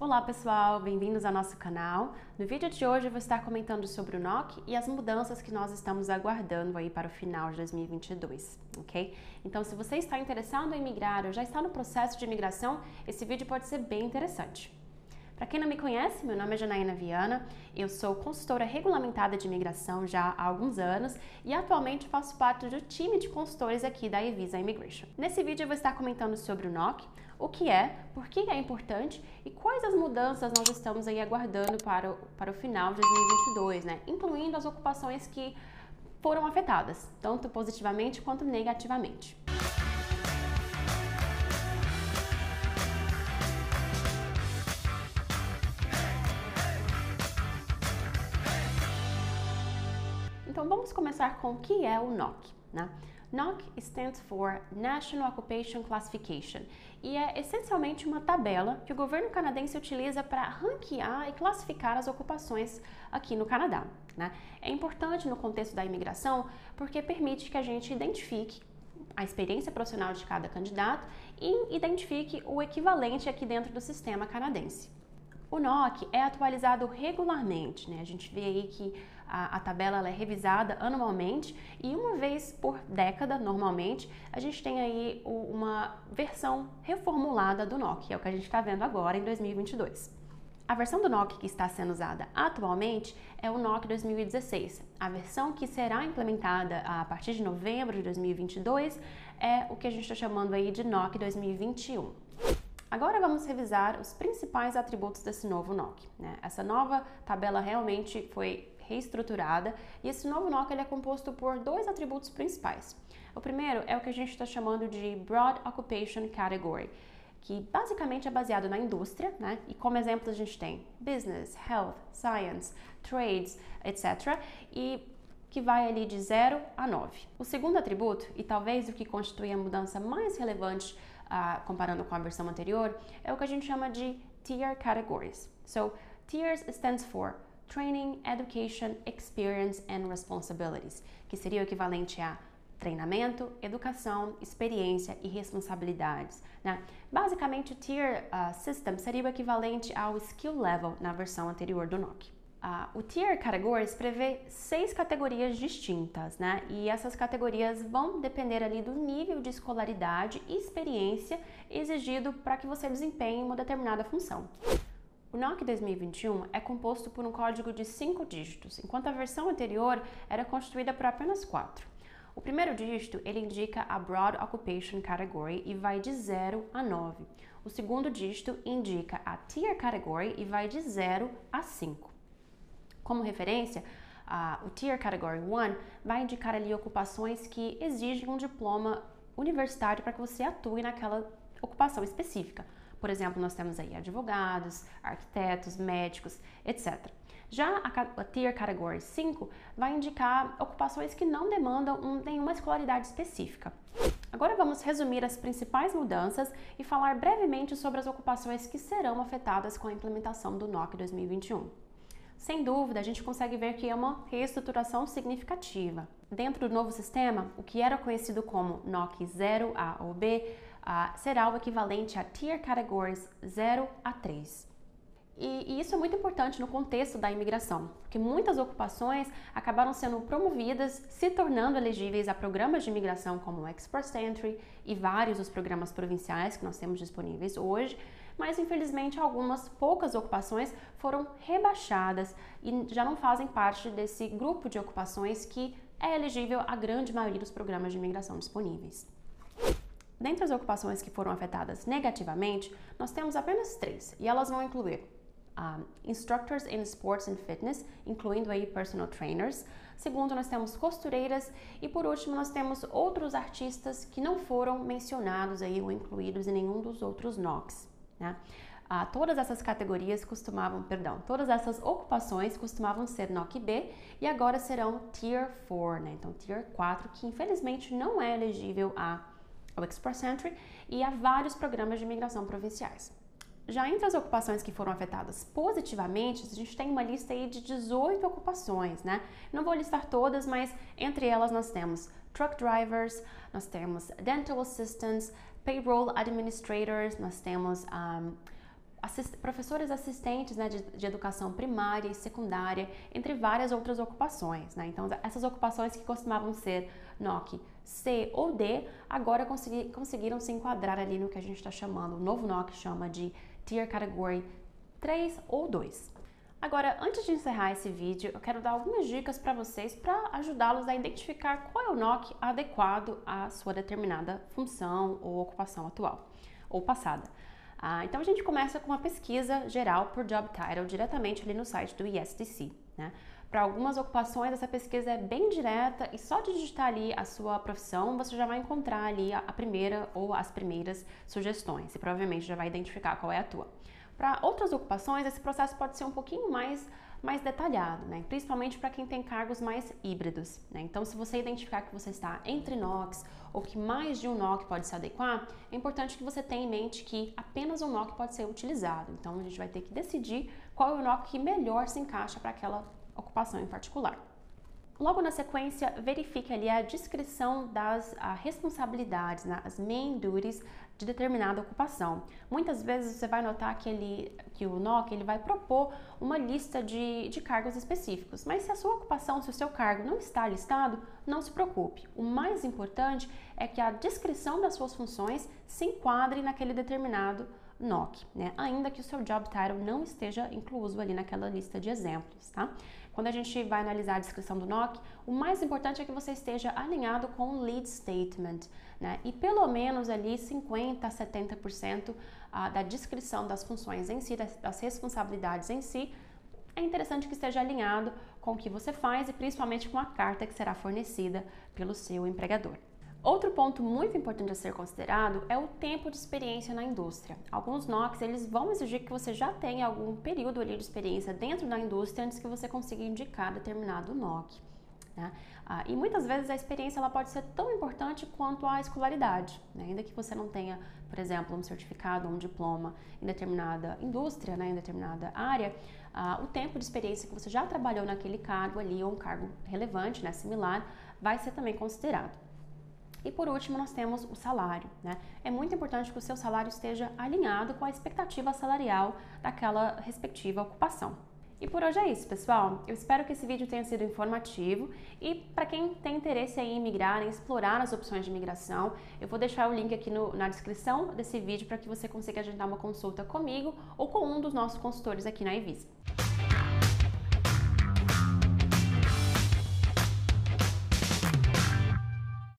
Olá pessoal, bem-vindos ao nosso canal. No vídeo de hoje eu vou estar comentando sobre o NOC e as mudanças que nós estamos aguardando aí para o final de 2022, ok? Então se você está interessado em migrar ou já está no processo de migração, esse vídeo pode ser bem interessante. Para quem não me conhece, meu nome é Janaína Viana, eu sou consultora regulamentada de imigração já há alguns anos e atualmente faço parte do time de consultores aqui da Evisa Immigration. Nesse vídeo eu vou estar comentando sobre o NOC, o que é, por que é importante e quais as mudanças nós estamos aí aguardando para o, para o final de 2022, né? Incluindo as ocupações que foram afetadas, tanto positivamente quanto negativamente. Então vamos começar com o que é o NOC, né? NOC stands for National Occupation Classification e é essencialmente uma tabela que o governo canadense utiliza para ranquear e classificar as ocupações aqui no Canadá. Né? É importante no contexto da imigração porque permite que a gente identifique a experiência profissional de cada candidato e identifique o equivalente aqui dentro do sistema canadense. O NOC é atualizado regularmente, né? A gente vê aí que a, a tabela é revisada anualmente e uma vez por década, normalmente, a gente tem aí uma versão reformulada do NOC, é o que a gente está vendo agora em 2022. A versão do NOC que está sendo usada atualmente é o NOC 2016. A versão que será implementada a partir de novembro de 2022 é o que a gente está chamando aí de NOC 2021. Agora vamos revisar os principais atributos desse novo NOC. Né? Essa nova tabela realmente foi reestruturada e esse novo NOC ele é composto por dois atributos principais. O primeiro é o que a gente está chamando de Broad Occupation Category, que basicamente é baseado na indústria, né? E como exemplo a gente tem business, health, science, trades, etc. E que vai ali de 0 a 9. O segundo atributo, e talvez o que constitui a mudança mais relevante uh, comparando com a versão anterior, é o que a gente chama de tier categories. So, tiers stands for Training, Education, Experience and Responsibilities, que seria o equivalente a treinamento, educação, experiência e responsabilidades. Né? Basicamente, o Tier uh, System seria o equivalente ao Skill Level na versão anterior do NOC. Uh, o Tier Categories prevê seis categorias distintas, né? E essas categorias vão depender ali do nível de escolaridade e experiência exigido para que você desempenhe uma determinada função. O NOC 2021 é composto por um código de cinco dígitos, enquanto a versão anterior era constituída por apenas quatro. O primeiro dígito ele indica a Broad Occupation Category e vai de 0 a 9. O segundo dígito indica a Tier Category e vai de 0 a 5. Como referência, uh, o Tier Category 1 vai indicar ali ocupações que exigem um diploma universitário para que você atue naquela ocupação específica. Por exemplo, nós temos aí advogados, arquitetos, médicos, etc. Já a, a Tier Category 5 vai indicar ocupações que não demandam um, nenhuma escolaridade específica. Agora vamos resumir as principais mudanças e falar brevemente sobre as ocupações que serão afetadas com a implementação do NOC 2021. Sem dúvida, a gente consegue ver que é uma reestruturação significativa. Dentro do novo sistema, o que era conhecido como NOC 0A ou B uh, será o equivalente a Tier Categories 0 a 3. E, e, isso é muito importante no contexto da imigração, porque muitas ocupações acabaram sendo promovidas, se tornando elegíveis a programas de imigração como o Express Entry e vários dos programas provinciais que nós temos disponíveis hoje, mas infelizmente algumas poucas ocupações foram rebaixadas e já não fazem parte desse grupo de ocupações que é elegível à grande maioria dos programas de imigração disponíveis. Dentre as ocupações que foram afetadas negativamente, nós temos apenas três, e elas vão incluir um, instructors in sports and fitness, incluindo aí personal trainers. Segundo, nós temos costureiras e por último nós temos outros artistas que não foram mencionados aí ou incluídos em nenhum dos outros NOCs. Né? Ah, todas essas categorias costumavam, perdão, todas essas ocupações costumavam ser NOC B e agora serão Tier 4, né? Então, Tier 4, que infelizmente não é elegível a, ao Express Entry e a vários programas de imigração provinciais. Já entre as ocupações que foram afetadas positivamente, a gente tem uma lista aí de 18 ocupações, né? Não vou listar todas, mas entre elas nós temos truck drivers, nós temos dental assistants, payroll administrators, nós temos um, assist, professores assistentes né, de, de, educação primária e secundária, entre várias outras ocupações. Né? Então, essas ocupações que costumavam ser NOC C ou D, agora consegui, conseguiram se enquadrar ali no que a gente está chamando, o novo NOC chama de Tier Category 3 ou 2. Agora, antes de encerrar esse vídeo, eu quero dar algumas dicas para vocês para ajudá-los a identificar qual é o NOC adequado à sua determinada função ou ocupação atual ou passada. Ah, então a gente começa com uma pesquisa geral por job title diretamente ali no site do ISDC. Né? Para algumas ocupações, essa pesquisa é bem direta e só de digitar ali a sua profissão, você já vai encontrar ali a primeira ou as primeiras sugestões e provavelmente já vai identificar qual é a tua. Para outras ocupações, esse processo pode ser um pouquinho mais, mais detalhado, né? principalmente para quem tem cargos mais híbridos. Né? Então, se você identificar que você está entre NOCs ou que mais de um NOC pode se adequar, é importante que você tenha em mente que apenas um NOC pode ser utilizado. Então, a gente vai ter que decidir qual é o NOC que melhor se encaixa para aquela ocupação em particular. Logo na sequência, verifique ali a descrição das responsabilidades, né, as main duties de determinada ocupação. Muitas vezes você vai notar que, ele, que o NOC ele vai propor uma lista de, de cargos específicos, mas se a sua ocupação, se o seu cargo não está listado, não se preocupe. O mais importante é que a descrição das suas funções se enquadre naquele determinado NOC, né? ainda que o seu job title não esteja incluso ali naquela lista de exemplos, tá? Quando a gente vai analisar a descrição do NOC, o mais importante é que você esteja alinhado com o lead statement, né? E pelo menos ali 50 a 70% ah, da descrição das funções em si, das responsabilidades em si, é interessante que esteja alinhado com o que você faz e principalmente com a carta que será fornecida pelo seu empregador. Outro ponto muito importante a ser considerado é o tempo de experiência na indústria. Alguns NOCs eles vão exigir que você já tenha algum período ali de experiência dentro da indústria antes que você consiga indicar determinado NOC. Né? Ah, e muitas vezes a experiência ela pode ser tão importante quanto a escolaridade, né? ainda que você não tenha, por exemplo, um certificado ou um diploma em determinada indústria, né? em determinada área, ah, o tempo de experiência que você já trabalhou naquele cargo ali ou um cargo relevante, né? similar, vai ser também considerado. E por último, nós temos o salário. Né? É muito importante que o seu salário esteja alinhado com a expectativa salarial daquela respectiva ocupação. E por hoje é isso, pessoal. Eu espero que esse vídeo tenha sido informativo e para quem tem interesse em migrar, em explorar as opções de migração, eu vou deixar o link aqui no, na descrição desse vídeo para que você consiga agendar uma consulta comigo ou com um dos nossos consultores aqui na Evis.